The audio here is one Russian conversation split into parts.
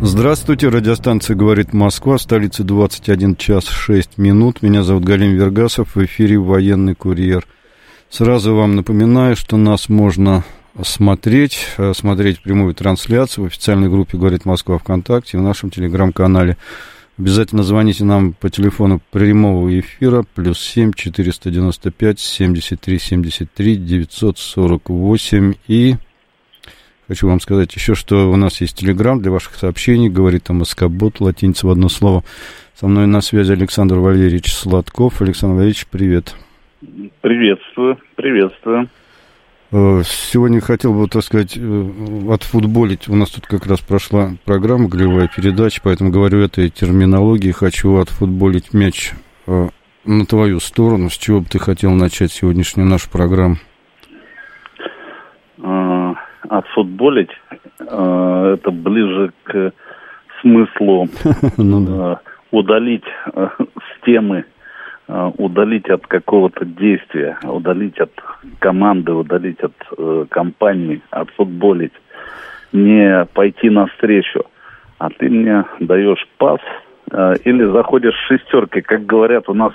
Здравствуйте, радиостанция «Говорит Москва», столица 21 час 6 минут. Меня зовут Галим Вергасов, в эфире «Военный курьер». Сразу вам напоминаю, что нас можно смотреть, э, смотреть прямую трансляцию в официальной группе «Говорит Москва» ВКонтакте, в нашем телеграм-канале. Обязательно звоните нам по телефону прямого эфира, плюс 7 495 73 73 948 и Хочу вам сказать еще, что у нас есть телеграм для ваших сообщений, говорит там Москобот, латиница в одно слово. Со мной на связи Александр Валерьевич Сладков. Александр Валерьевич, привет. Приветствую, приветствую. Э, сегодня хотел бы, так сказать, э, отфутболить. У нас тут как раз прошла программа, голевая передача, поэтому говорю этой терминологии. Хочу отфутболить мяч э, на твою сторону. С чего бы ты хотел начать сегодняшнюю нашу программу? Отфутболить, э, это ближе к смыслу ну, э, удалить э, с темы, удалить от какого-то действия, удалить от команды, удалить от компании, отфутболить, не пойти навстречу, а ты мне даешь пас или заходишь шестеркой, как говорят у нас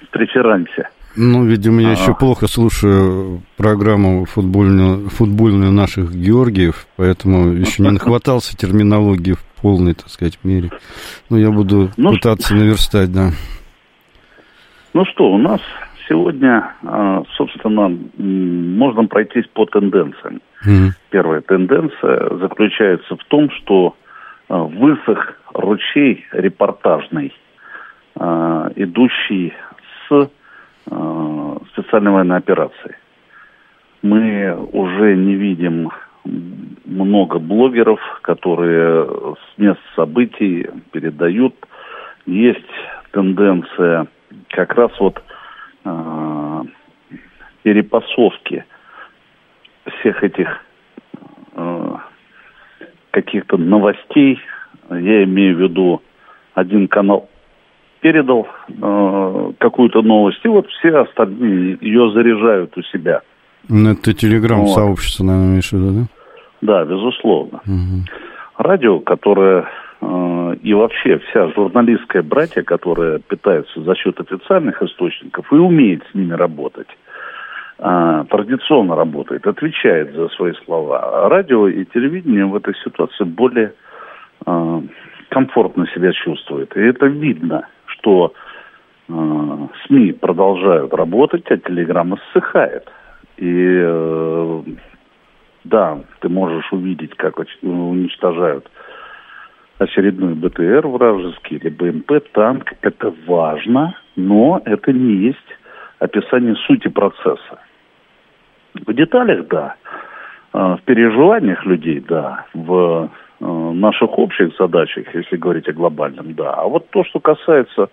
в преферансе. Ну, видимо, я а... еще плохо слушаю программу футбольную, футбольную наших Георгиев, поэтому еще не нахватался терминологии в полной, так сказать, мере. Но я буду ну, пытаться что... наверстать, да. Ну что, у нас сегодня, а, собственно, можно пройтись по тенденциям. Mm-hmm. Первая тенденция заключается в том, что а, высох ручей репортажный, а, идущий с Э, специальной военной операции. Мы уже не видим много блогеров, которые с мест событий передают. Есть тенденция как раз вот э, перепасовки всех этих э, каких-то новостей. Я имею в виду один канал передал э, какую-то новость, и вот все остальные ее заряжают у себя. Ну, это телеграм-сообщество, вот. наверное, имеешь в виду, да? Да, безусловно. Угу. Радио, которое э, и вообще вся журналистская братья, которая питается за счет официальных источников и умеет с ними работать, э, традиционно работает, отвечает за свои слова. Радио и телевидение в этой ситуации более э, комфортно себя чувствует. И это видно что э, СМИ продолжают работать, а телеграмма ссыхает. И э, да, ты можешь увидеть, как уничтожают очередной БТР вражеский или БМП, танк. Это важно, но это не есть описание сути процесса. В деталях, да. Э, в переживаниях людей, да. В наших общих задачах, если говорить о глобальном, да. А вот то, что касается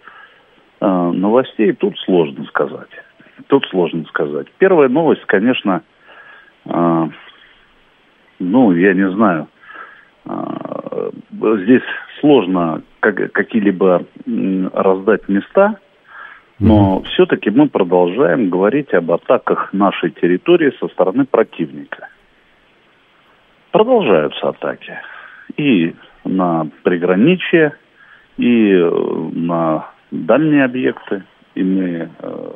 э, новостей, тут сложно сказать. Тут сложно сказать. Первая новость, конечно, э, ну, я не знаю, э, здесь сложно как, какие-либо раздать места, но mm-hmm. все-таки мы продолжаем говорить об атаках нашей территории со стороны противника. Продолжаются атаки и на приграничье, и э, на дальние объекты. И мы, э,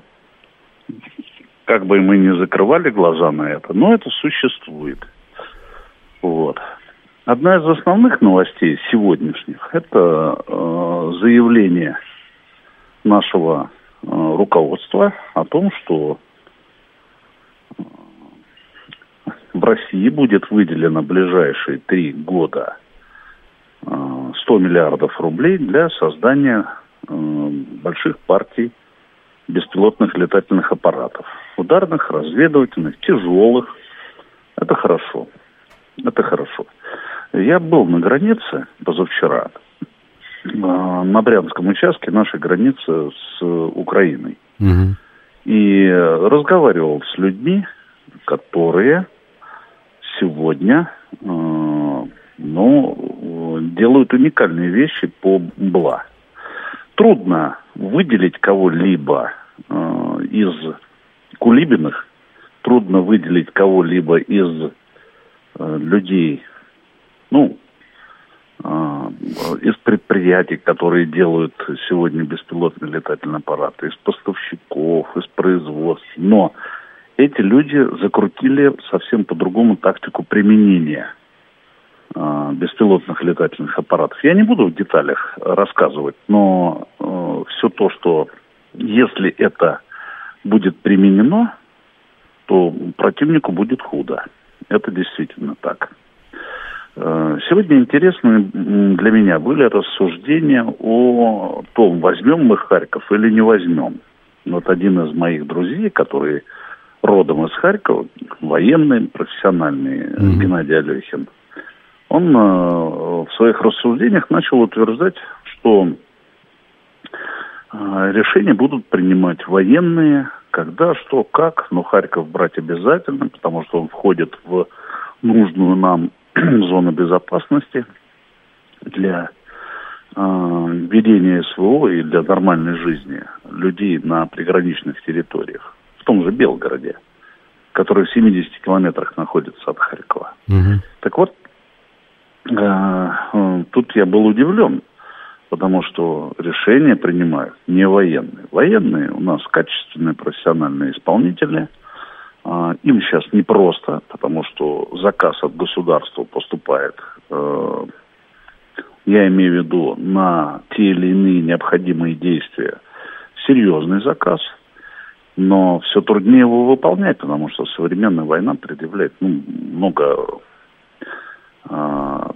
как бы мы не закрывали глаза на это, но это существует. Вот. Одна из основных новостей сегодняшних – это э, заявление нашего э, руководства о том, что э, в России будет выделено ближайшие три года 100 миллиардов рублей для создания э, больших партий беспилотных летательных аппаратов. Ударных, разведывательных, тяжелых. Это хорошо. Это хорошо. Я был на границе позавчера, на Брянском участке нашей границы с Украиной. Угу. И разговаривал с людьми, которые сегодня э, ну, делают уникальные вещи по БЛА. Трудно выделить кого-либо э, из Кулибиных, трудно выделить кого-либо из э, людей, ну, э, из предприятий, которые делают сегодня беспилотные летательные аппараты, из поставщиков, из производств. Но эти люди закрутили совсем по-другому тактику применения беспилотных летательных аппаратов. Я не буду в деталях рассказывать, но э, все то, что если это будет применено, то противнику будет худо. Это действительно так. Э, сегодня интересны для меня были рассуждения о том, возьмем мы Харьков или не возьмем. Вот один из моих друзей, который родом из Харькова, военный, профессиональный, mm-hmm. Геннадий Алехин, он э, в своих рассуждениях начал утверждать, что э, решения будут принимать военные, когда, что, как, но Харьков брать обязательно, потому что он входит в нужную нам зону безопасности для э, ведения СВО и для нормальной жизни людей на приграничных территориях в том же Белгороде, который в 70 километрах находится от Харькова. Угу. Так вот, тут я был удивлен, потому что решения принимают не военные. Военные у нас качественные профессиональные исполнители. Э, им сейчас непросто, потому что заказ от государства поступает, э, я имею в виду, на те или иные необходимые действия, серьезный заказ – но все труднее его выполнять, потому что современная война предъявляет ну, много э,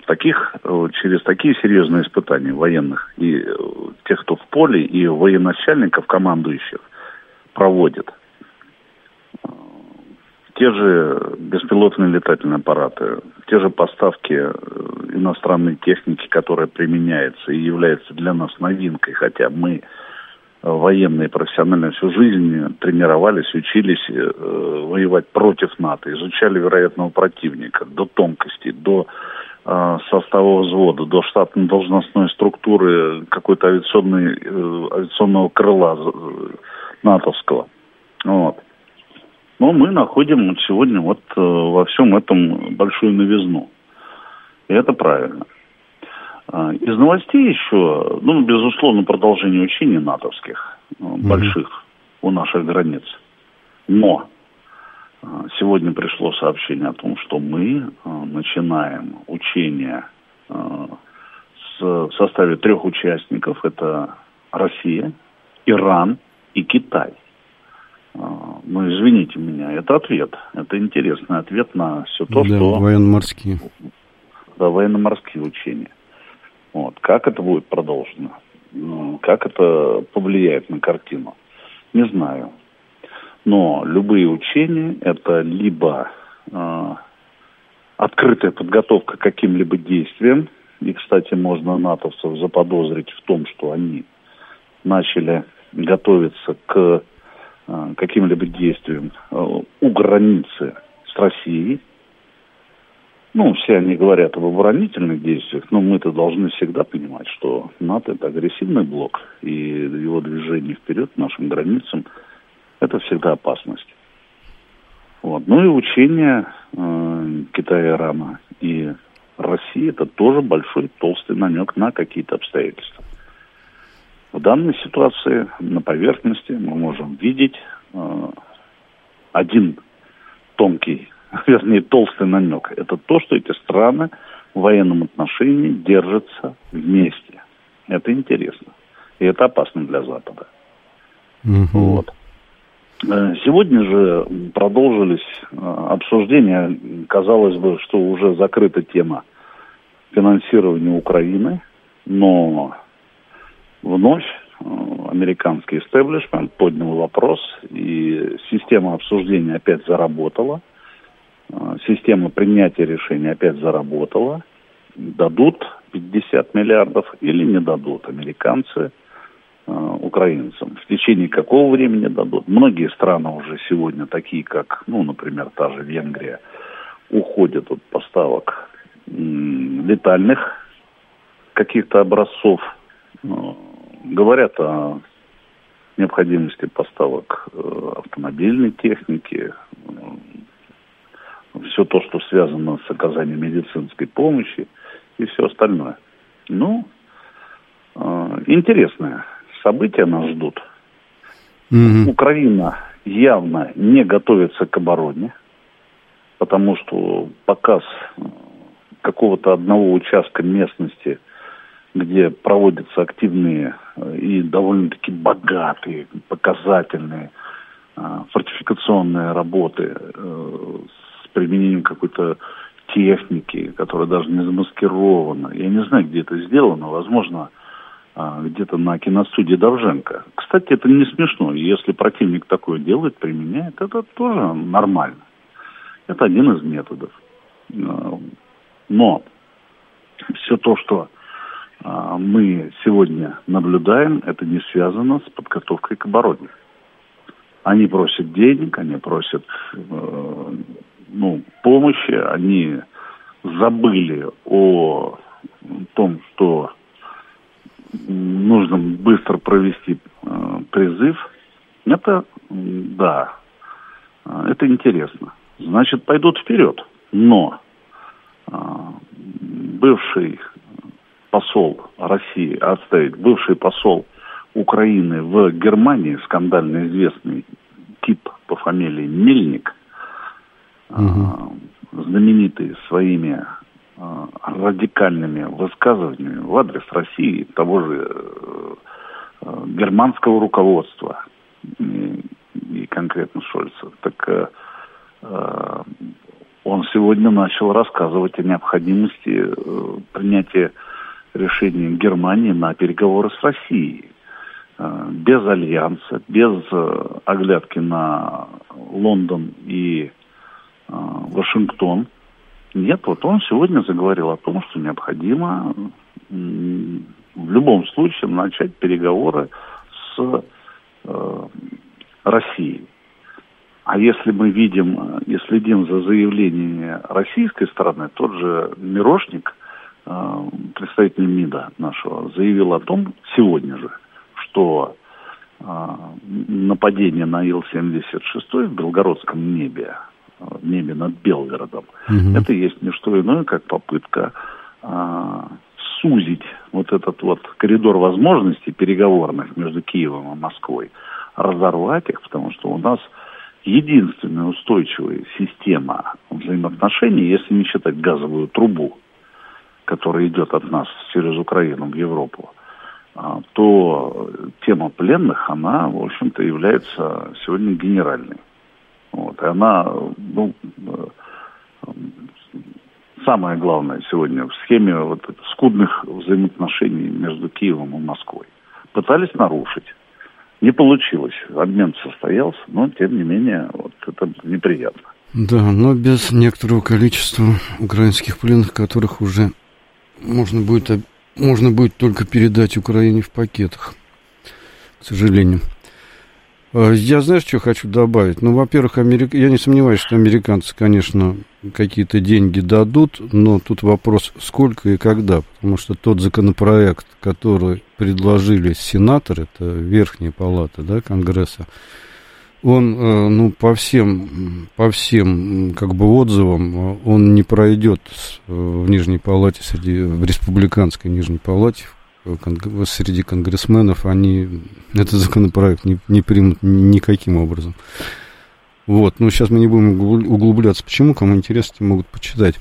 таких, через такие серьезные испытания военных и э, тех, кто в поле, и военачальников, командующих, проводит. Те же беспилотные летательные аппараты, те же поставки э, иностранной техники, которая применяется и является для нас новинкой, хотя мы военные профессионально всю жизнь тренировались, учились э, воевать против НАТО, изучали вероятного противника до тонкостей, до э, состава взвода, до штатной должностной структуры какой-то авиационной, э, авиационного крыла э, натовского. Вот. Но мы находим сегодня вот э, во всем этом большую новизну. И это правильно. А, из новостей еще, ну, безусловно, продолжение учений натовских, mm-hmm. больших у наших границ. Но а, сегодня пришло сообщение о том, что мы начинаем учение в составе трех участников. Это Россия, Иран и Китай. Ну, извините меня, это ответ. Это интересный ответ на все то, да, что... военно-морские. Да, военно-морские учения. Вот. Как это будет продолжено? Ну, как это повлияет на картину? Не знаю. Но любые учения это либо э, открытая подготовка к каким-либо действиям, и, кстати, можно натовцев заподозрить в том, что они начали готовиться к э, каким-либо действиям э, у границы с Россией, ну, все они говорят об оборонительных действиях, но мы-то должны всегда понимать, что НАТО это агрессивный блок, и его движение вперед к нашим границам это всегда опасность. Вот. Ну и учения э, Китая, Ирана и России это тоже большой толстый намек на какие-то обстоятельства. В данной ситуации на поверхности мы можем видеть э, один тонкий вернее, толстый намек. Это то, что эти страны в военном отношении держатся вместе. Это интересно. И это опасно для Запада. Угу. Вот. Э, сегодня же продолжились э, обсуждения, казалось бы, что уже закрыта тема финансирования Украины, но вновь э, американский истеблишмент поднял вопрос, и система обсуждения опять заработала – система принятия решений опять заработала. дадут 50 миллиардов или не дадут американцы э, украинцам. В течение какого времени дадут? Многие страны уже сегодня, такие как, ну, например, та же Венгрия, уходят от поставок летальных каких-то образцов. Э, говорят о необходимости поставок э, автомобильной техники, все то, что связано с оказанием медицинской помощи и все остальное. Ну, э, интересное события нас ждут. Mm-hmm. Украина явно не готовится к обороне, потому что показ э, какого-то одного участка местности, где проводятся активные э, и довольно-таки богатые, показательные э, фортификационные работы применением какой-то техники, которая даже не замаскирована. Я не знаю, где это сделано. Возможно, а, где-то на киностудии Довженко. Кстати, это не смешно. Если противник такое делает, применяет, это тоже нормально. Это один из методов. А, но все то, что а, мы сегодня наблюдаем, это не связано с подготовкой к обороне. Они просят денег, они просят э, ну, помощи, они забыли о том, что нужно быстро провести э, призыв. Это, да, это интересно. Значит, пойдут вперед. Но э, бывший посол России, отставить, бывший посол Украины в Германии, скандально известный тип по фамилии Мельник, угу. знаменитый своими а, радикальными высказываниями в адрес России, того же э, германского руководства и, и конкретно Шольца. Так э, э, он сегодня начал рассказывать о необходимости э, принятия решения Германии на переговоры с Россией. Э, без альянса, без э, оглядки на Лондон и э, Вашингтон. Нет, вот он сегодня заговорил о том, что необходимо в любом случае начать переговоры с э, Россией. А если мы видим и следим за заявлениями российской стороны, тот же Мирошник, э, представитель МИДа нашего, заявил о том сегодня же, что э, нападение на Ил-76 в Белгородском небе в небе над Белгородом. Угу. Это есть не что иное, как попытка а, сузить вот этот вот коридор возможностей переговорных между Киевом и Москвой, разорвать их, потому что у нас единственная устойчивая система взаимоотношений, если не считать газовую трубу, которая идет от нас через Украину в Европу, а, то тема пленных, она, в общем-то, является сегодня генеральной. Вот, и она, ну, э, самое главное сегодня в схеме вот скудных взаимоотношений между Киевом и Москвой. Пытались нарушить. Не получилось. Обмен состоялся, но тем не менее вот это неприятно. Да, но без некоторого количества украинских пленных, которых уже можно будет, можно будет только передать Украине в пакетах, к сожалению. Э, я, знаешь, что хочу добавить? Ну, во-первых, Америк... я не сомневаюсь, что американцы, конечно, какие-то деньги дадут, но тут вопрос, сколько и когда, потому что тот законопроект, который предложили сенаторы, это верхняя палата, да, Конгресса, он, э, ну, по всем, по всем, как бы, отзывам, э, он не пройдет в Нижней Палате, среди, в республиканской Нижней Палате, среди конгрессменов, они этот законопроект не, не примут никаким образом. Вот, ну сейчас мы не будем углубляться, почему, кому интересно, те могут почитать.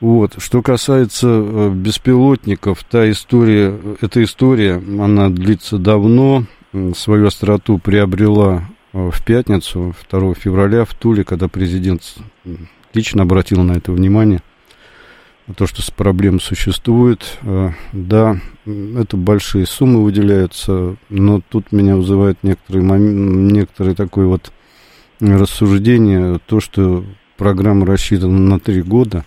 Вот, что касается э, беспилотников, та история, эта история, она длится давно, свою остроту приобрела э, в пятницу, 2 февраля в Туле, когда президент лично обратил на это внимание – то, что проблем существует. Э, да, это большие суммы выделяются, но тут меня вызывает некоторые, некоторые такое вот рассуждение, то, что программа рассчитана на три года,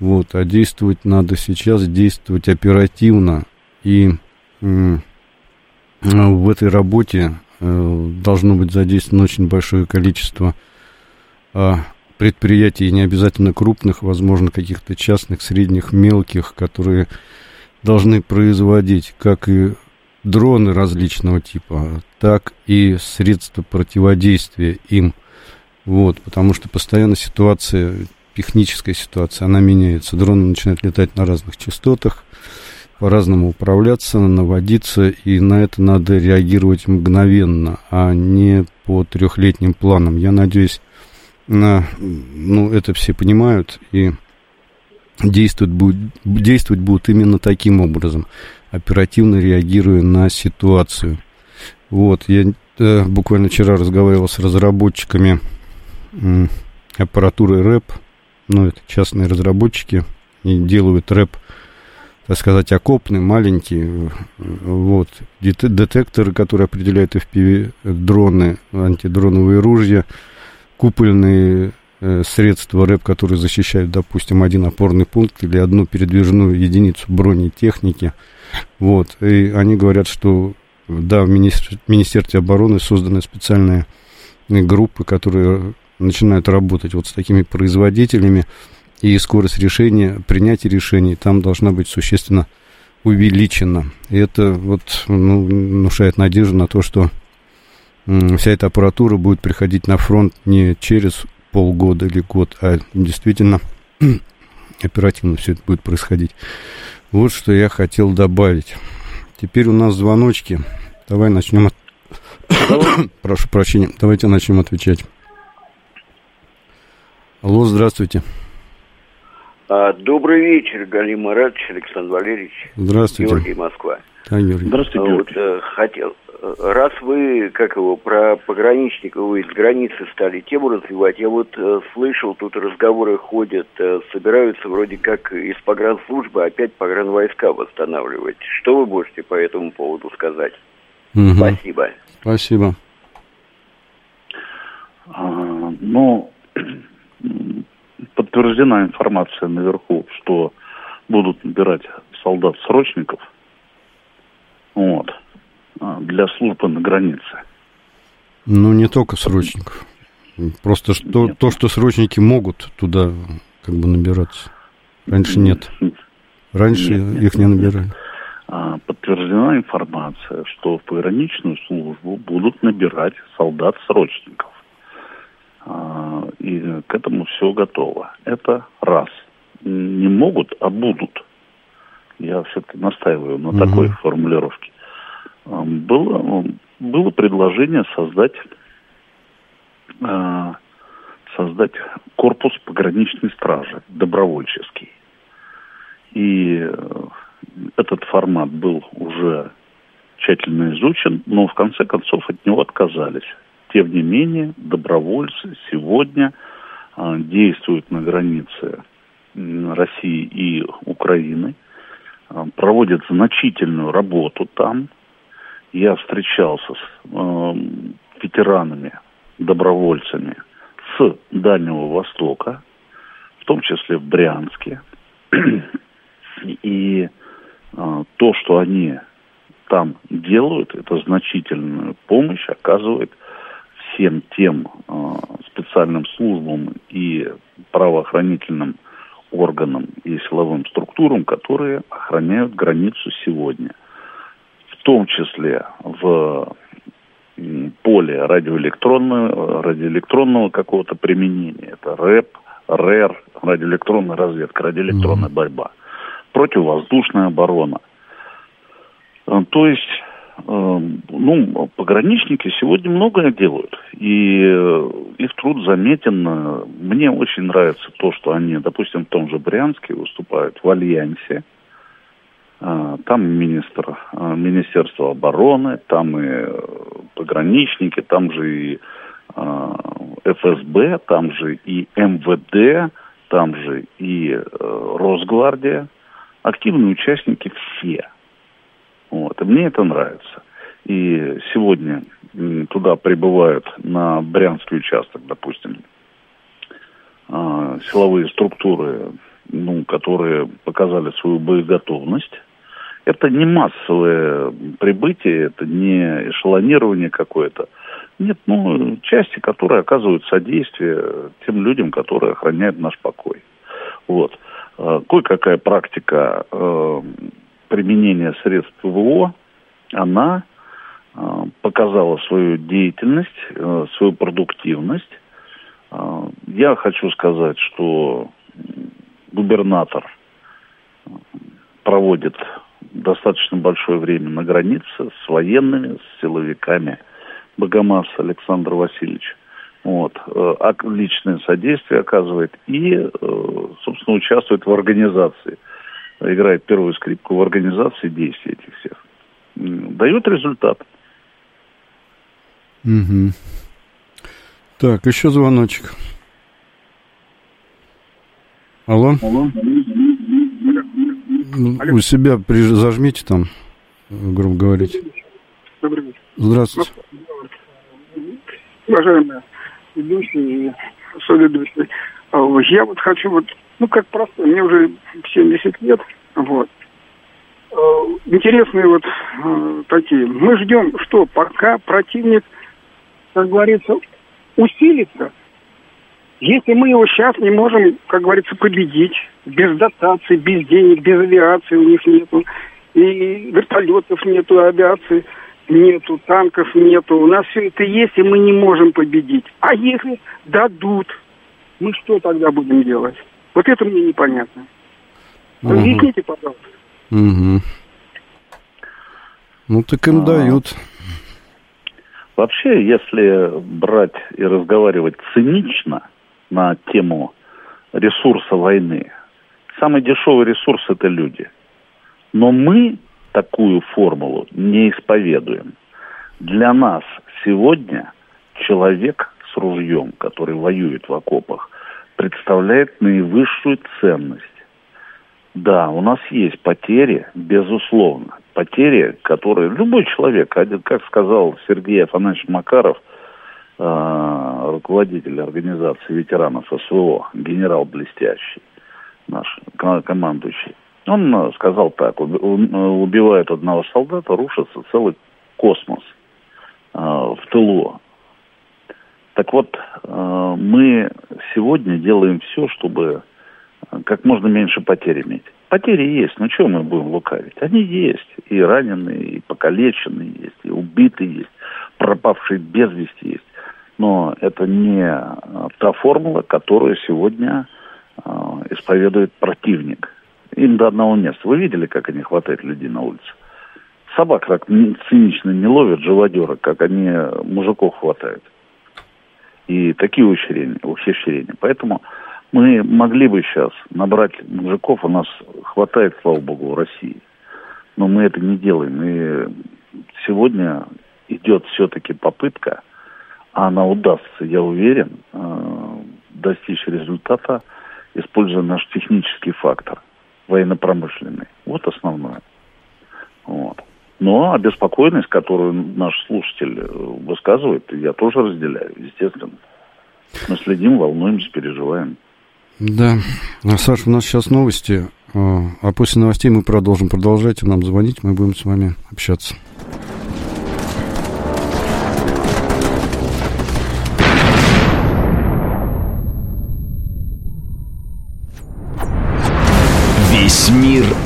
Вот, а действовать надо сейчас, действовать оперативно. И в этой работе э, должно быть задействовано очень большое количество э, предприятий, не обязательно крупных, возможно, каких-то частных, средних, мелких, которые должны производить как и дроны различного типа, так и средства противодействия им. Вот, потому что постоянно ситуация техническая ситуация, она меняется. Дроны начинают летать на разных частотах, по-разному управляться, наводиться, и на это надо реагировать мгновенно, а не по трехлетним планам. Я надеюсь, на, ну, это все понимают и действовать, будет, действовать будут именно таким образом, оперативно реагируя на ситуацию. Вот, я э, буквально вчера разговаривал с разработчиками э, аппаратуры РЭП, ну, это частные разработчики, и делают рэп, так сказать, окопный, маленький, вот, детекторы, которые определяют FPV-дроны, антидроновые ружья, купольные э, средства рэп, которые защищают, допустим, один опорный пункт или одну передвижную единицу бронетехники, вот, и они говорят, что, да, в Министерстве обороны созданы специальные группы, которые начинают работать вот с такими производителями, и скорость решения, принятия решений там должна быть существенно увеличена. И это вот ну, внушает надежду на то, что вся эта аппаратура будет приходить на фронт не через полгода или год, а действительно оперативно все это будет происходить. Вот что я хотел добавить. Теперь у нас звоночки. Давай начнем. От... Прошу прощения. Давайте начнем отвечать. Алло, здравствуйте. А, добрый вечер, Галим Маратович, Александр Валерьевич. Здравствуйте. Георгий Москва. Да, Георгий. Здравствуйте, Георгий. Вот, э, хотел, э, раз вы, как его, про пограничников, вы из границы стали тему развивать, я вот э, слышал, тут разговоры ходят, э, собираются вроде как из погранслужбы опять погранвойска восстанавливать. Что вы можете по этому поводу сказать? Угу. Спасибо. Спасибо. А, ну, подтверждена информация наверху, что будут набирать солдат-срочников вот, а, для службы на границе. Ну, не только срочников. Просто что, то, что срочники могут туда как бы набираться. Раньше нет. Раньше нет, их нет, не набирали. Нет. А, подтверждена информация, что в пограничную службу будут набирать солдат-срочников. А, и к этому все готово. Это раз. Не могут, а будут. Я все-таки настаиваю на угу. такой формулировке. А, было, было предложение создать, а, создать корпус пограничной стражи, добровольческий. И э, этот формат был уже тщательно изучен, но в конце концов от него отказались. Тем не менее, добровольцы сегодня а, действуют на границе России и Украины, а, проводят значительную работу там. Я встречался с э, ветеранами, добровольцами с Дальнего Востока, в том числе в Брянске. И э, то, что они там делают, это значительную помощь оказывает всем тем э, специальным службам и правоохранительным органам и силовым структурам, которые охраняют границу сегодня. В том числе в поле радиоэлектронного, радиоэлектронного какого-то применения. Это РЭП, РЭР, радиоэлектронная разведка, радиоэлектронная mm-hmm. борьба. Противовоздушная оборона. Э, то есть ну, пограничники сегодня многое делают, и э, их труд заметен. Мне очень нравится то, что они, допустим, в том же Брянске выступают в Альянсе. Э, там министр, э, Министерство обороны, там и пограничники, там же и ФСБ, там же и МВД, там же и Росгвардия. Активные участники все – вот. И мне это нравится. И сегодня туда прибывают на Брянский участок, допустим, а, силовые структуры ну, которые показали свою боеготовность. Это не массовое прибытие, это не эшелонирование какое-то. Нет, ну, части, которые оказывают содействие тем людям, которые охраняют наш покой. Вот. Э, кое-какая практика э, применения средств ПВО, она э, показала свою деятельность, э, свою продуктивность. Э, я хочу сказать, что губернатор проводит достаточно большое время на границе с военными, с силовиками. Богомаз Александр Васильевич. Вот. Э, личное содействие оказывает и, э, собственно, участвует в организации. Играет первую скрипку в организации действий этих всех. Дает результат. Угу. Так, еще звоночек. Алло? Алло? Алло. У себя при... зажмите там, грубо говорить. Добрый вечер. Здравствуйте. Уважаемые ведущие и соведущие, а, я вот хочу вот, ну как просто, мне уже 70 лет, вот. А, интересные вот а, такие. Мы ждем, что пока противник, как говорится, усилится, если мы его сейчас не можем, как говорится, победить, без дотаций, без денег, без авиации у них нету, и вертолетов нету, авиации нету, танков нету, у нас все это есть, и мы не можем победить. А если дадут, мы что тогда будем делать? Вот это мне непонятно. Угу. Объясните, пожалуйста. Угу. Ну так им а... дают. Вообще, если брать и разговаривать цинично, на тему ресурса войны. Самый дешевый ресурс – это люди. Но мы такую формулу не исповедуем. Для нас сегодня человек с ружьем, который воюет в окопах, представляет наивысшую ценность. Да, у нас есть потери, безусловно. Потери, которые любой человек, как сказал Сергей Афанасьевич Макаров – Э, руководитель организации ветеранов СВО, генерал блестящий, наш командующий, он э, сказал так, убивает одного солдата, рушится целый космос э, в тылу. Так вот, мы сегодня делаем все, чтобы как можно меньше потерь иметь. Потери есть, но чего мы будем лукавить? Они есть. И раненые, и покалеченные есть, и убитые есть, пропавшие без вести есть но это не э, та формула, которую сегодня э, исповедует противник. Им до одного места. Вы видели, как они хватают людей на улице? Собак так цинично не ловят живодеры, как они мужиков хватают. И такие ухищрения, ухищрения. Поэтому мы могли бы сейчас набрать мужиков, у нас хватает, слава богу, в России. Но мы это не делаем. И сегодня идет все-таки попытка она удастся, я уверен, э, достичь результата, используя наш технический фактор, военно-промышленный. Вот основное. Вот. Но обеспокоенность, которую наш слушатель э, высказывает, я тоже разделяю, естественно. Мы следим, волнуемся, переживаем. Да. А, Саша, у нас сейчас новости. А, а после новостей мы продолжим. Продолжайте нам звонить, мы будем с вами общаться.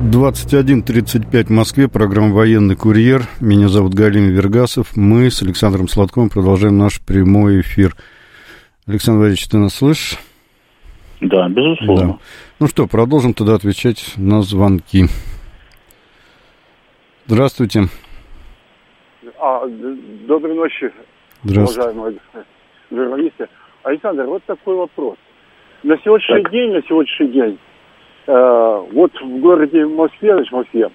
21.35 в Москве, программа «Военный курьер». Меня зовут Галим Вергасов. Мы с Александром Сладковым продолжаем наш прямой эфир. Александр Валерьевич, ты нас слышишь? Да, безусловно. Да. Ну что, продолжим тогда отвечать на звонки. Здравствуйте. А, доброй ночи, Здравствуйте. уважаемые журналисты. Александр, вот такой вопрос. На сегодняшний так. день, на сегодняшний день вот в городе Москве, значит, Москве,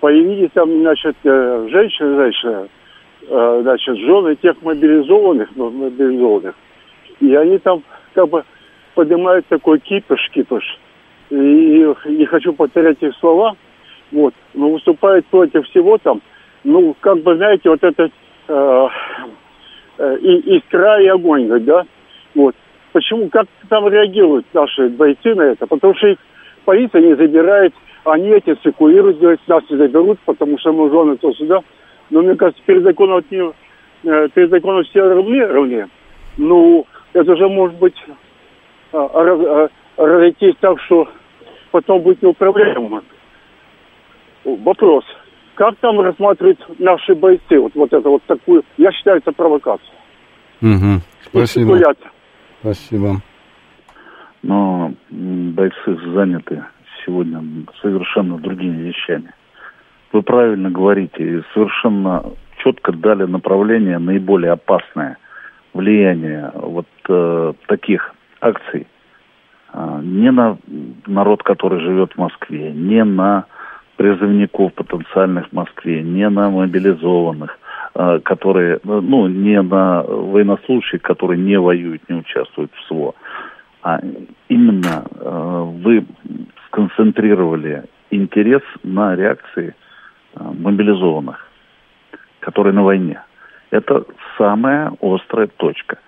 появились там, значит, э, женщины, женщины, э, значит, жены тех мобилизованных, ну, мобилизованных, и они там как бы поднимают такой кипиш, кипиш, и не хочу повторять их слова, вот, но выступают против всего там, ну, как бы, знаете, вот этот э, э, и, искра и огонь, да, вот. Почему, как там реагируют наши бойцы на это? Потому что их полиция не забирает, они эти циркулируют, говорят, нас не заберут, потому что мы жены то сюда. Но мне кажется, перед законом, от нее, э, перед законом все равны, равны. Ну, это же может быть а, а, разойтись так, что потом будет неуправляемо. Вопрос. Как там рассматривают наши бойцы вот, вот это вот такую, я считаю, это провокация. Угу. Спасибо. Спасибо. Но бойцы заняты сегодня совершенно другими вещами. Вы правильно говорите, и совершенно четко дали направление наиболее опасное влияние вот э, таких акций э, не на народ, который живет в Москве, не на призывников потенциальных в Москве, не на мобилизованных, э, которые, ну, не на военнослужащих, которые не воюют, не участвуют в СВО, а именно э, вы сконцентрировали интерес на реакции э, мобилизованных, которые на войне. Это самая острая точка.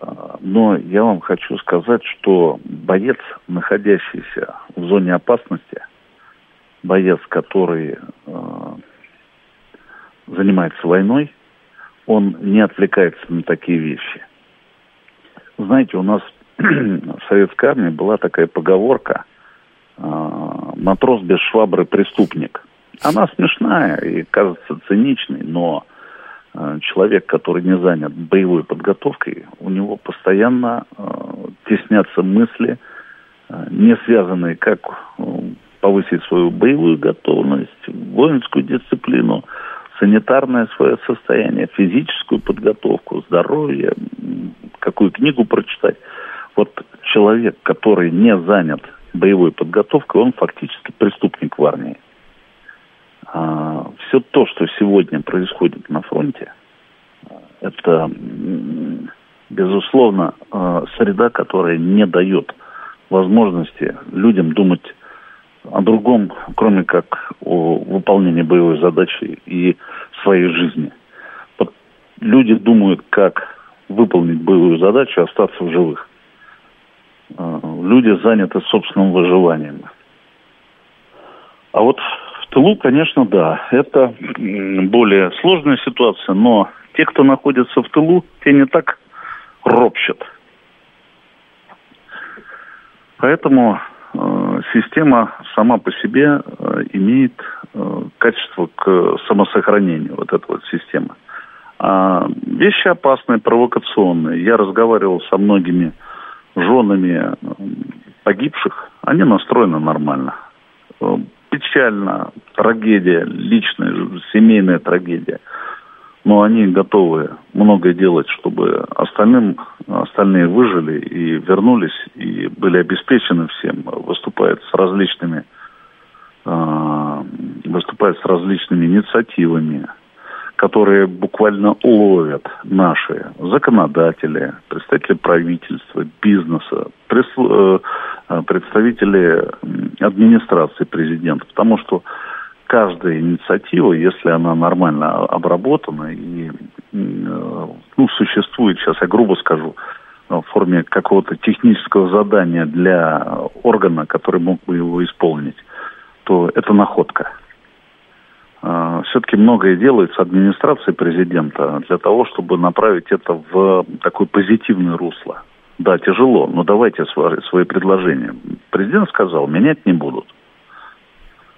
Э, но я вам хочу сказать, что боец, находящийся в зоне опасности, боец, который занимается войной, он не отвлекается на такие вещи. Знаете, у нас в советской армии была такая поговорка «матрос без швабры преступник». Она смешная и кажется циничной, но э, человек, который не занят боевой подготовкой, у него постоянно э, теснятся мысли, не связанные как повысить свою боевую готовность, воинскую дисциплину, санитарное свое состояние, физическую подготовку, здоровье, какую книгу прочитать. Вот человек, который не занят боевой подготовкой, он фактически преступник в армии. А, все то, что сегодня происходит на фронте, это, безусловно, а, среда, которая не дает возможности людям думать о другом, кроме как о выполнении боевой задачи и своей жизни. Люди думают, как выполнить боевую задачу остаться в живых. А, люди заняты собственным выживанием. А вот в тылу, конечно, да, это более сложная ситуация, но те, кто находится в тылу, те не так ропщат. Поэтому э, система сама по себе э, имеет э, качество к самосохранению, вот эта вот система. А вещи опасные, провокационные. Я разговаривал со многими женами погибших, они настроены нормально. Э, печально, трагедия, личная, семейная трагедия. Но они готовы многое делать, чтобы остальным, остальные выжили и вернулись, и были обеспечены всем, выступают с различными, э, выступают с различными инициативами, которые буквально ловят наши законодатели, представители правительства, бизнеса, э, представители администрации президента, потому что каждая инициатива, если она нормально обработана и э, ну, существует, сейчас я грубо скажу, в форме какого-то технического задания для органа, который мог бы его исполнить, то это находка. А, все-таки многое делается администрацией президента для того, чтобы направить это в такое позитивное русло. Да, тяжело, но давайте свои предложения. Президент сказал, менять не будут.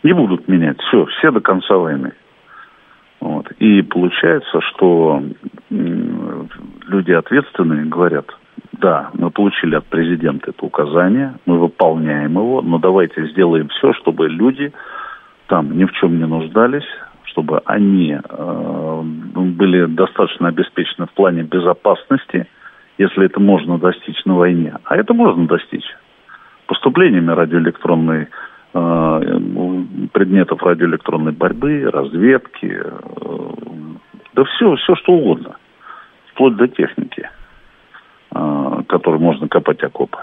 Не будут менять. Все, все до конца войны. Вот. И получается, что люди ответственные говорят, да, мы получили от президента это указание, мы выполняем его, но давайте сделаем все, чтобы люди там ни в чем не нуждались, чтобы они э, были достаточно обеспечены в плане безопасности, если это можно достичь на войне. А это можно достичь поступлениями радиоэлектронной э, предметов радиоэлектронной борьбы, разведки, э, Да все, все что угодно. Вплоть до техники, э, которой можно копать окопы.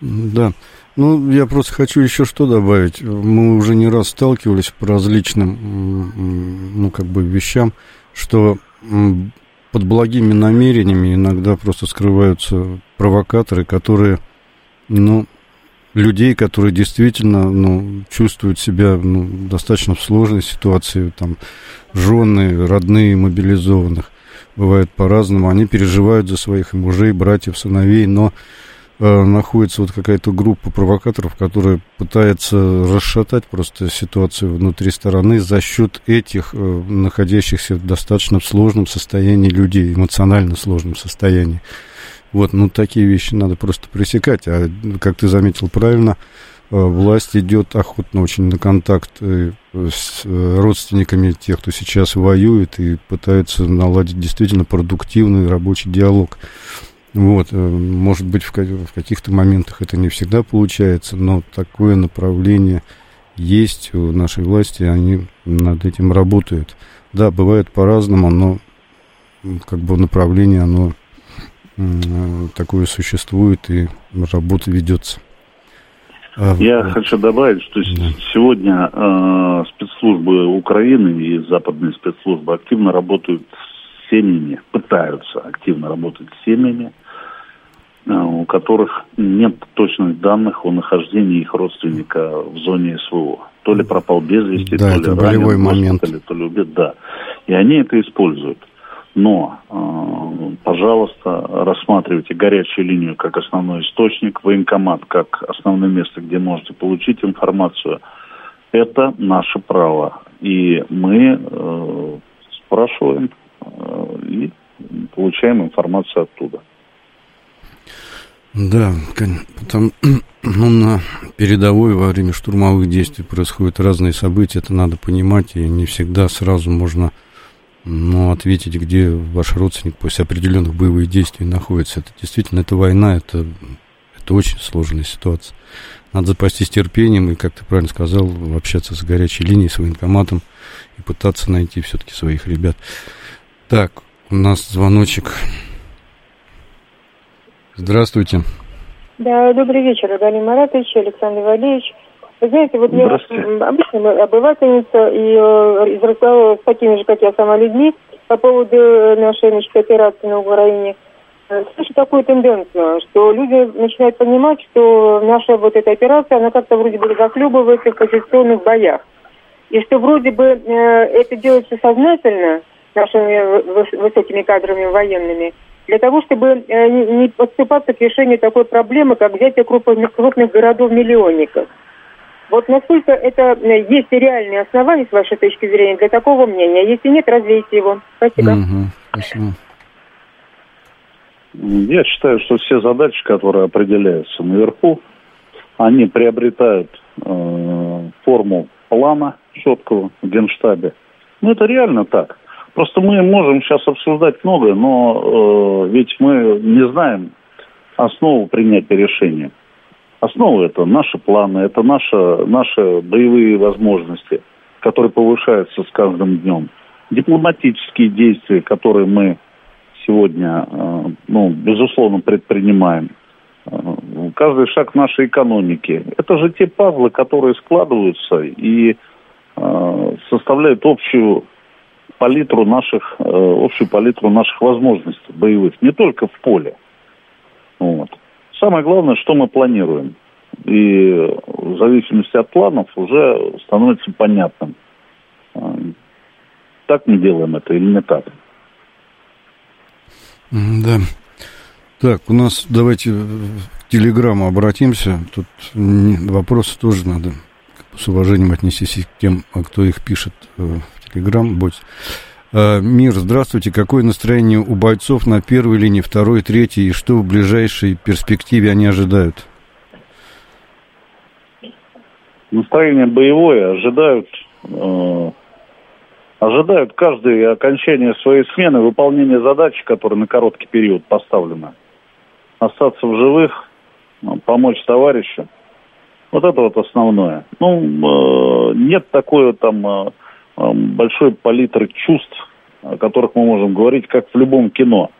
Да. Ну, я просто хочу еще что добавить. Мы уже не раз сталкивались по различным, ну, как бы вещам, что под благими намерениями иногда просто скрываются провокаторы, которые, ну, людей, которые действительно, ну, чувствуют себя, ну, достаточно в сложной ситуации, там, жены, родные мобилизованных, бывает по-разному, они переживают за своих мужей, братьев, сыновей, но Э, находится вот какая-то группа провокаторов, которая пытается расшатать просто ситуацию внутри стороны за счет этих э, находящихся достаточно в сложном состоянии людей, эмоционально сложном состоянии. Вот, ну, такие вещи надо просто пресекать. А, как ты заметил правильно, э, власть идет охотно очень на контакт с родственниками тех, кто сейчас воюет, и пытается наладить действительно продуктивный рабочий диалог. Вот, э, может быть, в, в каких-то моментах это не всегда получается, но такое направление есть у нашей власти, они над этим работают. Да, бывает по-разному, но как бы направление, оно э, такое существует, и работа ведется. А, Я вот. хочу добавить, что да. сегодня э, спецслужбы Украины и западные спецслужбы активно работают с семьями, пытаются активно работать с семьями, Э, у которых нет точных данных о нахождении их родственника в зоне СВО. То ли пропал без вести, да, то ли болевой ранен момент. То ли убит, да. И они это используют. Но, э, пожалуйста, рассматривайте горячую линию как основной источник, военкомат как основное место, где можете получить информацию. Это наше право. И мы э, спрашиваем э, и получаем информацию оттуда. Да, там ну, на передовой во время штурмовых действий происходят разные события, это надо понимать, и не всегда сразу можно ну, ответить, где ваш родственник после определенных боевых действий находится. Это действительно, это война, это, это очень сложная ситуация. Надо запастись терпением и, как ты правильно сказал, общаться с горячей линией, с военкоматом и пытаться найти все-таки своих ребят. Так, у нас звоночек. Здравствуйте. Да, добрый вечер, Галина Маратович, Александр Валерьевич. Вы знаете, вот я обычная обывательница и э, израстала с такими же, как я сама, людьми по поводу нашей значит, операции на Украине. Э, слышу такую тенденцию, что люди начинают понимать, что наша вот эта операция, она как-то вроде бы захлебывается в позиционных боях. И что вроде бы э, это делается сознательно нашими высокими кадрами военными – для того, чтобы э, не подступаться к решению такой проблемы, как взятие крупных, крупных городов-миллионников. Вот насколько это э, есть реальные основания, с вашей точки зрения, для такого мнения? Если нет, развейте его. Спасибо. Угу, спасибо. Я считаю, что все задачи, которые определяются наверху, они приобретают э, форму плана четкого в Генштабе. Ну, это реально так. Просто мы можем сейчас обсуждать многое, но э, ведь мы не знаем основу принятия решения. Основа это наши планы, это наши, наши боевые возможности, которые повышаются с каждым днем. Дипломатические действия, которые мы сегодня, э, ну, безусловно, предпринимаем. Э, каждый шаг нашей экономики. Это же те пазлы, которые складываются и э, составляют общую палитру наших, э, общую палитру наших возможностей боевых, не только в поле. Вот. Самое главное, что мы планируем. И в зависимости от планов уже становится понятным, э, так мы делаем это или не так. Да. Так, у нас давайте в телеграмму обратимся. Тут вопросы тоже надо с уважением отнестись к тем, кто их пишет э, Телеграм, будь. А, Мир, здравствуйте. Какое настроение у бойцов на первой линии, второй, третьей, и что в ближайшей перспективе они ожидают? Настроение боевое, ожидают, э, ожидают каждое окончание своей смены, выполнение задачи, которая на короткий период поставлена. Остаться в живых, помочь товарищу. Вот это вот основное. Ну, э, нет такой там... Э, большой палитры чувств, о которых мы можем говорить, как в любом кино.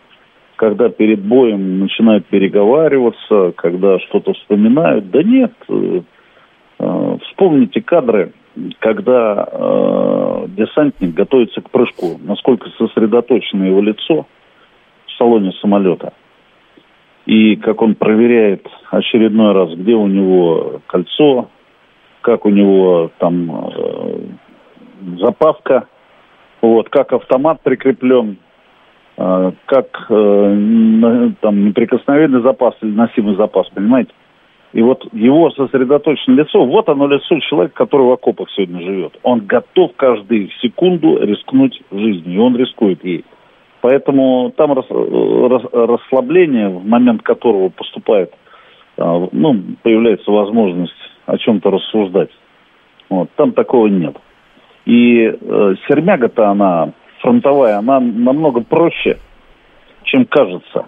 Когда перед боем начинают переговариваться, когда что-то вспоминают. Да нет, э, э, вспомните кадры, когда э, десантник готовится к прыжку, насколько сосредоточено его лицо в салоне самолета. И как он проверяет очередной раз, где у него кольцо, как у него там запаска, вот, как автомат прикреплен, э, как э, там неприкосновенный запас или носимый запас, понимаете? И вот его сосредоточенное лицо, вот оно лицо человека, который в окопах сегодня живет. Он готов каждую секунду рискнуть жизнью, и он рискует ей. Поэтому там рас, рас, расслабление, в момент которого поступает, э, ну, появляется возможность о чем-то рассуждать. Вот, там такого нет. И э, сермяга-то она фронтовая, она намного проще, чем кажется.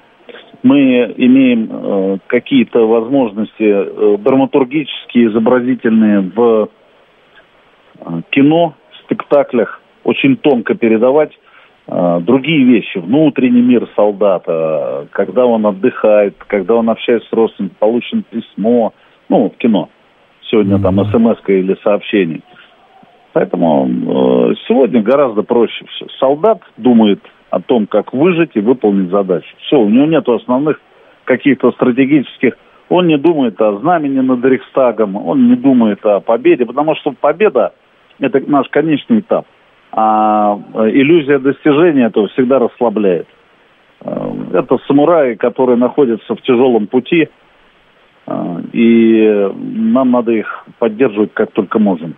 Мы имеем э, какие-то возможности э, драматургические, изобразительные в э, кино, спектаклях, очень тонко передавать э, другие вещи, внутренний мир солдата, когда он отдыхает, когда он общается с родственниками, получен письмо, ну, в кино, сегодня mm-hmm. там смс или сообщение. Поэтому э, сегодня гораздо проще все. Солдат думает о том, как выжить и выполнить задачу. Все, у него нет основных каких-то стратегических... Он не думает о знамени над Рейхстагом, он не думает о победе, потому что победа – это наш конечный этап. А э, иллюзия достижения этого всегда расслабляет. Э, это самураи, которые находятся в тяжелом пути, э, и нам надо их поддерживать как только можем.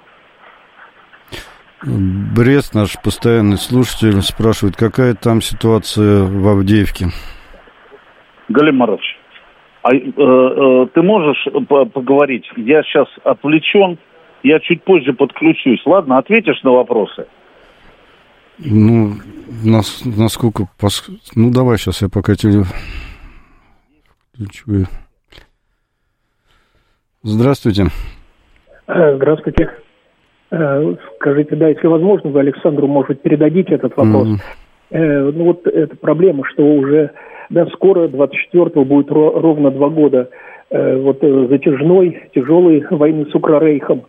Брест, наш постоянный слушатель, спрашивает, какая там ситуация в Авдеевке? Галим Марович, а, э, э, ты можешь поговорить? Я сейчас отвлечен, я чуть позже подключусь. Ладно, ответишь на вопросы? Ну, нас, насколько... Пос... Ну, давай сейчас я пока тебе включу. Здравствуйте. Э, здравствуйте. Э, скажите, да, если возможно, вы Александру, может, передадите этот вопрос. Mm-hmm. Ну вот эта проблема, что уже да, скоро, 24-го, будет ровно два года э, вот затяжной, тяжелой войны с Укрорейхом.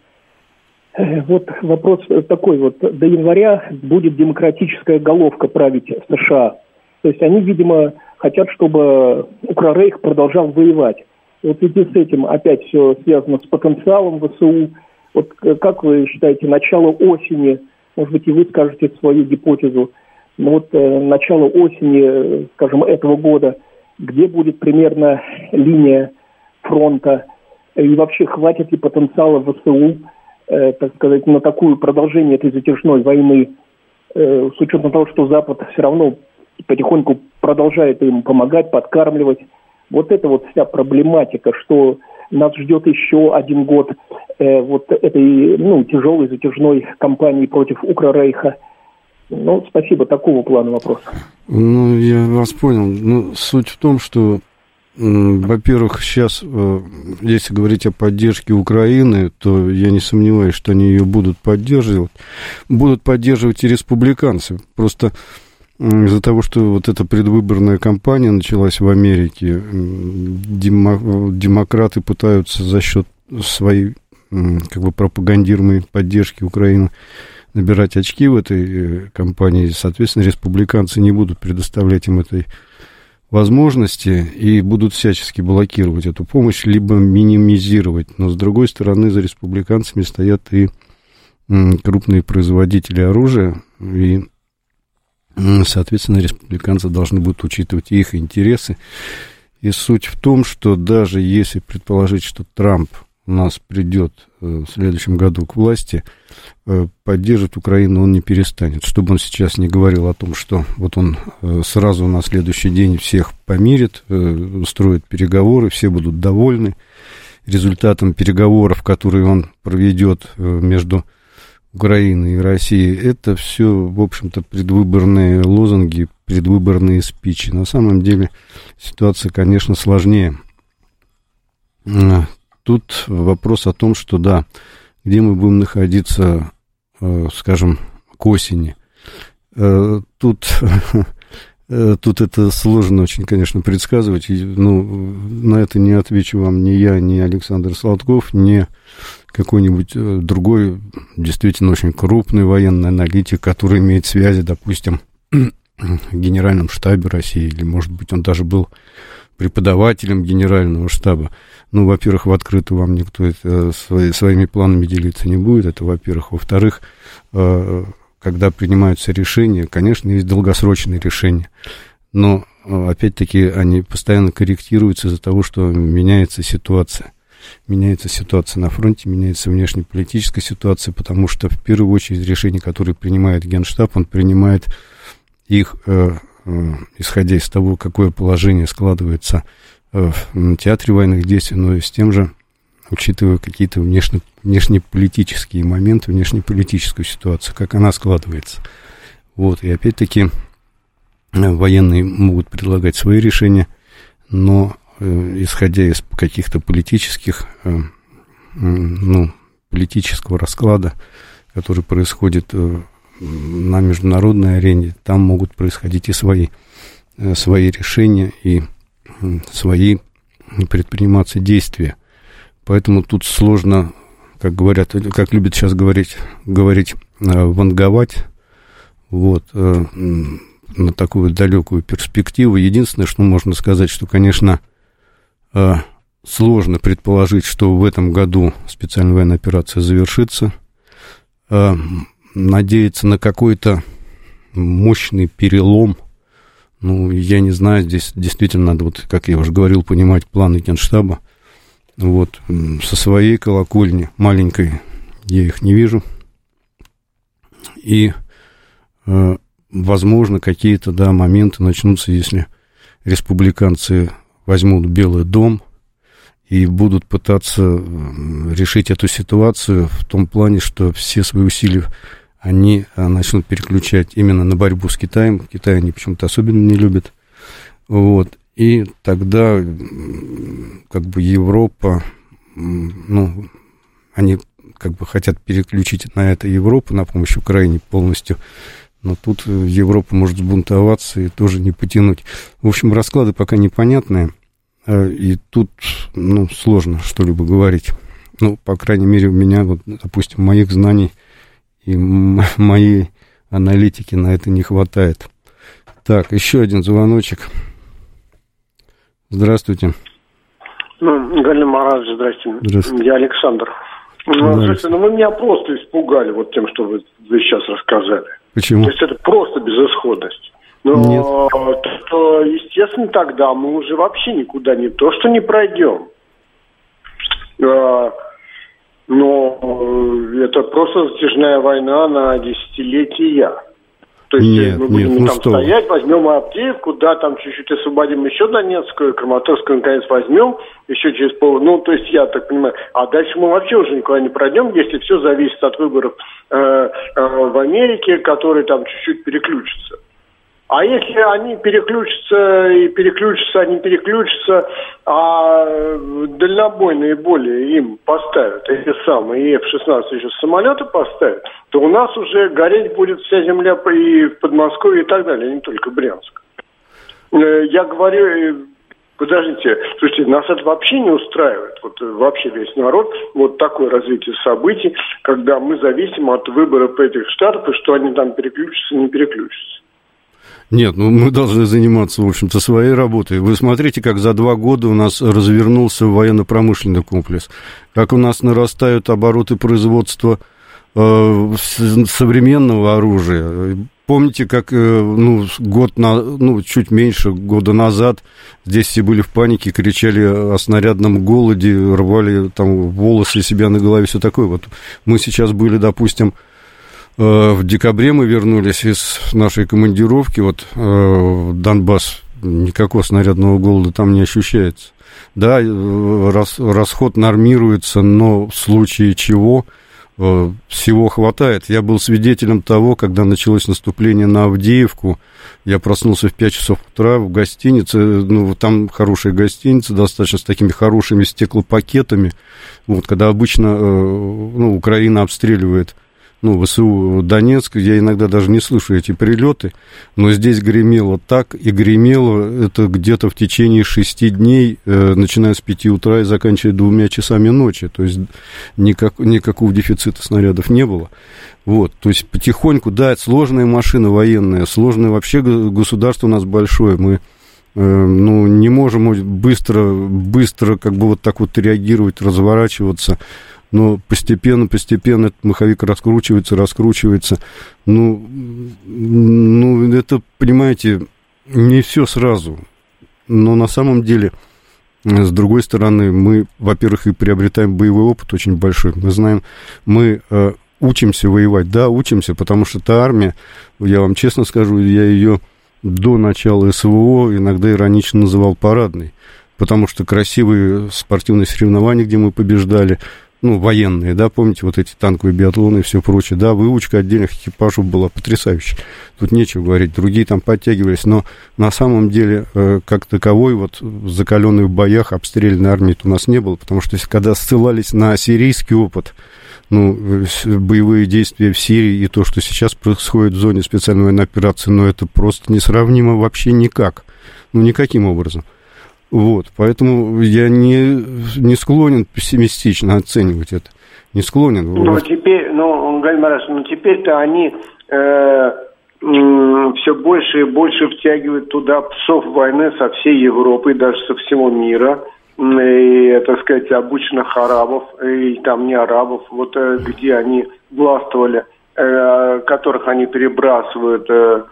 Вот вопрос такой вот. До января будет демократическая головка править США. То есть они, видимо, хотят, чтобы Укрорейх продолжал воевать. Вот в связи с этим опять все связано с потенциалом ВСУ, вот э, как вы считаете, начало осени, может быть, и вы скажете свою гипотезу, но вот э, начало осени, э, скажем, этого года, где будет примерно линия фронта, и вообще хватит ли потенциала ВСУ, э, так сказать, на такое продолжение этой затяжной войны, э, с учетом того, что Запад все равно потихоньку продолжает им помогать, подкармливать. Вот это вот вся проблематика, что нас ждет еще один год э, вот этой ну, тяжелой затяжной кампании против Укрорейха. Ну, спасибо, такого плана вопрос. Ну, я вас понял. Ну, суть в том, что, во-первых, сейчас, э, если говорить о поддержке Украины, то я не сомневаюсь, что они ее будут поддерживать. Будут поддерживать и республиканцы. Просто из-за того, что вот эта предвыборная кампания началась в Америке, демократы пытаются за счет своей как бы пропагандируемой поддержки Украины набирать очки в этой э, кампании. Соответственно, республиканцы не будут предоставлять им этой возможности и будут всячески блокировать эту помощь, либо минимизировать. Но, с другой стороны, за республиканцами стоят и крупные производители оружия, и Соответственно, республиканцы должны будут учитывать их интересы. И суть в том, что даже если предположить, что Трамп у нас придет э, в следующем году к власти, э, поддерживать Украину он не перестанет. Чтобы он сейчас не говорил о том, что вот он э, сразу на следующий день всех помирит, устроит переговоры, все будут довольны результатом переговоров, которые он проведет между Украины и России, это все, в общем-то, предвыборные лозунги, предвыборные спичи. На самом деле ситуация, конечно, сложнее. А, тут вопрос о том, что да, где мы будем находиться, э, скажем, к осени. Тут Э, тут это сложно очень, конечно, предсказывать. Ну, на это не отвечу вам ни я, ни Александр Сладков, ни какой-нибудь э, другой, действительно очень крупный военный аналитик, который имеет связи, допустим, в Генеральном штабе России, или, может быть, он даже был преподавателем Генерального штаба. Ну, во-первых, в открытую вам никто это, э, свои, своими планами делиться не будет, это во-первых. Во-вторых, когда принимаются решения, конечно, есть долгосрочные решения, но, э, опять-таки, они постоянно корректируются из-за того, что меняется ситуация. Меняется ситуация на фронте, меняется внешнеполитическая ситуация, потому что, в первую очередь, решения, которые принимает Генштаб, он принимает их, э, э, исходя из того, какое положение складывается э, в театре военных действий, но и с тем же учитывая какие-то внешне, внешнеполитические моменты, внешнеполитическую ситуацию, как она складывается. Вот, и опять-таки э, военные могут предлагать свои решения, но исходя из каких-то политических, э, ну, политического расклада, который происходит э, на международной арене, там могут происходить и свои, э, свои решения, и э, свои предприниматься действия. Поэтому тут сложно, как говорят, как любят сейчас говорить, говорить, э, ванговать, вот, э, на такую далекую перспективу. Единственное, что можно сказать, что, конечно, э, сложно предположить, что в этом году специальная военная операция завершится. Надеяться на какой-то мощный перелом, ну, я не знаю, здесь действительно надо, вот, как я уже говорил, понимать планы Генштаба, вот, со своей колокольни, маленькой, я их не вижу. И, э, возможно, какие-то, да, моменты начнутся, если республиканцы возьмут Белый дом и будут пытаться решить эту ситуацию в том плане, что все свои усилия они э, начнут переключать именно на борьбу с Китаем. Китай они почему-то особенно не любят. Вот. И тогда как бы Европа, ну, они как бы хотят переключить на это Европу, на помощь Украине полностью. Но тут Европа может сбунтоваться и тоже не потянуть. В общем, расклады пока непонятные. А, и тут, ну, сложно что-либо говорить. Ну, по крайней мере, у меня, вот, допустим, моих знаний и моей аналитики на это не хватает. Так, еще один звоночек. Здравствуйте. Ну, Галина Марадович, здрасте. Здравствуйте. Я Александр. Ну, слушайте, ну вы меня просто испугали вот тем, что вы, вы сейчас рассказали. Почему? То есть это просто безысходность. Но, Нет. То, естественно, тогда мы уже вообще никуда не то, что не пройдем. А, но э, это просто затяжная война на десятилетия. То есть нет, мы будем нет, ну там что? стоять, возьмем Авдеевку, да, там чуть-чуть освободим еще Донецкую, Краматорскую наконец возьмем, еще через пол, ну, то есть я так понимаю, а дальше мы вообще уже никуда не пройдем, если все зависит от выборов э, э, в Америке, которые там чуть-чуть переключатся. А если они переключатся и переключатся, они переключатся, а дальнобойные более им поставят, эти самые F-16 еще самолеты поставят, то у нас уже гореть будет вся земля и в Подмосковье и так далее, не только Брянск. Э, я говорю, э, подождите, слушайте, нас это вообще не устраивает, вот э, вообще весь народ, вот такое развитие событий, когда мы зависим от выборов этих штатов, и что они там переключатся, не переключатся. Нет, ну мы должны заниматься, в общем-то, своей работой. Вы смотрите, как за два года у нас развернулся военно-промышленный комплекс, как у нас нарастают обороты производства э, современного оружия. Помните, как э, ну, год на, ну, чуть меньше года назад здесь все были в панике, кричали о снарядном голоде, рвали там волосы себя на голове, все такое. Вот мы сейчас были, допустим, в декабре мы вернулись из нашей командировки, вот э, Донбасс, никакого снарядного голода там не ощущается. Да, э, рас, расход нормируется, но в случае чего всего хватает. Я был свидетелем того, когда началось наступление на Авдеевку. Я проснулся в 5 часов утра в гостинице. Ну, там хорошая гостиница, достаточно с такими хорошими стеклопакетами. Вот, когда обычно ну, Украина обстреливает ну, ВСУ Донецк, я иногда даже не слышу эти прилеты, но здесь гремело так, и гремело это где-то в течение шести дней, э, начиная с пяти утра и заканчивая двумя часами ночи, то есть никак, никакого дефицита снарядов не было. Вот, то есть потихоньку, да, сложная машина военная, сложное вообще государство у нас большое, мы э, ну, не можем быстро, быстро как бы вот так вот реагировать, разворачиваться, но постепенно, постепенно этот маховик раскручивается, раскручивается. Ну, ну, это, понимаете, не все сразу. Но на самом деле, с другой стороны, мы, во-первых, и приобретаем боевой опыт очень большой. Мы знаем, мы э, учимся воевать. Да, учимся, потому что эта армия, я вам честно скажу, я ее до начала СВО иногда иронично называл парадной потому что красивые спортивные соревнования, где мы побеждали, ну, военные, да, помните, вот эти танковые биатлоны и все прочее, да, выучка отдельных экипажей была потрясающая. Тут нечего говорить, другие там подтягивались, но на самом деле, э, как таковой, вот закаленный в боях, обстрельной армии у нас не было, потому что когда ссылались на сирийский опыт, ну, боевые действия в Сирии и то, что сейчас происходит в зоне специальной военной операции, ну, это просто несравнимо вообще никак, ну, никаким образом. Вот, поэтому я не, не склонен пессимистично оценивать это. Не склонен. Ну, теперь, ну, Гальмараш, ну, теперь-то они э, все больше и больше втягивают туда псов войны со всей Европы, даже со всего мира. И, так сказать, обычных арабов, и там не арабов, вот э, где они властвовали, э, которых они перебрасывают э,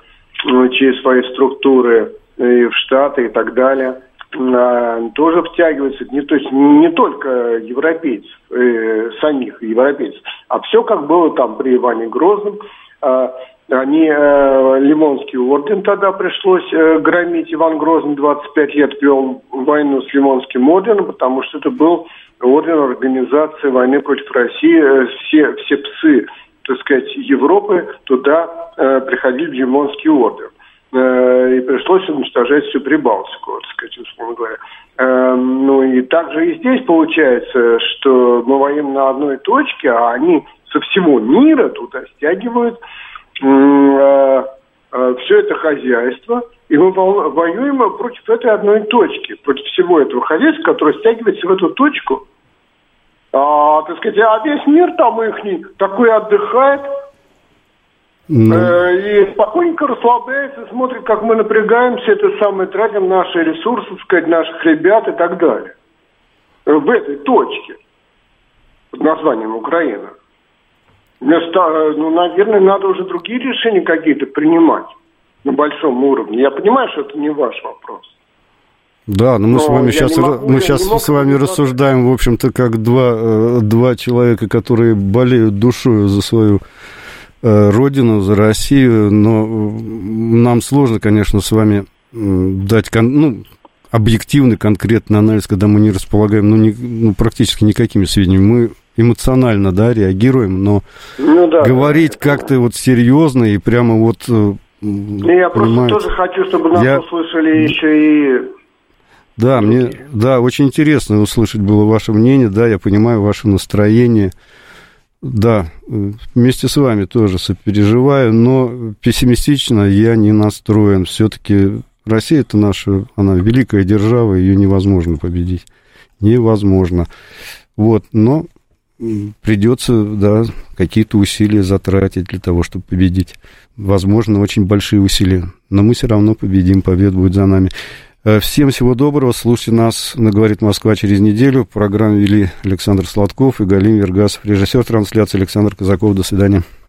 через свои структуры и в Штаты и так далее – тоже втягивается, не, то есть не только европейцев, э, самих европейцев, а все как было там при Иване Грозном. Э, они, э, Лимонский орден тогда пришлось э, громить. Иван Грозный 25 лет вел войну с Лимонским орденом, потому что это был орден организации войны против России. Э, все, все псы, так сказать, Европы туда э, приходили в Лимонский орден. Э, и пришлось уничтожать всю Прибалтику, так сказать, условно говоря. Э, ну и также и здесь получается, что мы воюем на одной точке, а они со всего мира туда стягивают э, все это хозяйство, и мы воюем против этой одной точки, против всего этого хозяйства, которое стягивается в эту точку. А, так сказать, а весь мир там их такой отдыхает, ну. Э, и спокойненько расслабляется, смотрит, как мы напрягаемся, это самое, тратим наши ресурсы, сказать, наших ребят и так далее. Э, в этой точке под названием Украина. Вместо, э, ну, наверное, надо уже другие решения какие-то принимать на большом уровне. Я понимаю, что это не ваш вопрос. Да, но мы но с вами сейчас, могу, мы сейчас с вами рассуждаем, в общем-то, как два, два человека, которые болеют душой за свою родину, за Россию, но нам сложно, конечно, с вами дать ну, объективный, конкретный анализ, когда мы не располагаем ну, не, ну, практически никакими сведениями. Мы эмоционально, да, реагируем, но ну, да, говорить да, как-то вот серьезно и прямо вот... Э, не, я просто тоже хочу, чтобы нас я... услышали еще и... Да, мне, да, очень интересно услышать было ваше мнение, да, я понимаю ваше настроение. Да, вместе с вами тоже сопереживаю, но пессимистично я не настроен. Все-таки Россия это наша, она великая держава, ее невозможно победить. Невозможно. Вот, но придется, да, какие-то усилия затратить для того, чтобы победить. Возможно, очень большие усилия. Но мы все равно победим, победа будет за нами. Э, всем всего доброго. Слушайте нас на «Говорит Москва» через неделю. Программу вели Александр Сладков и Галим Вергасов. Режиссер трансляции Александр Казаков. До свидания.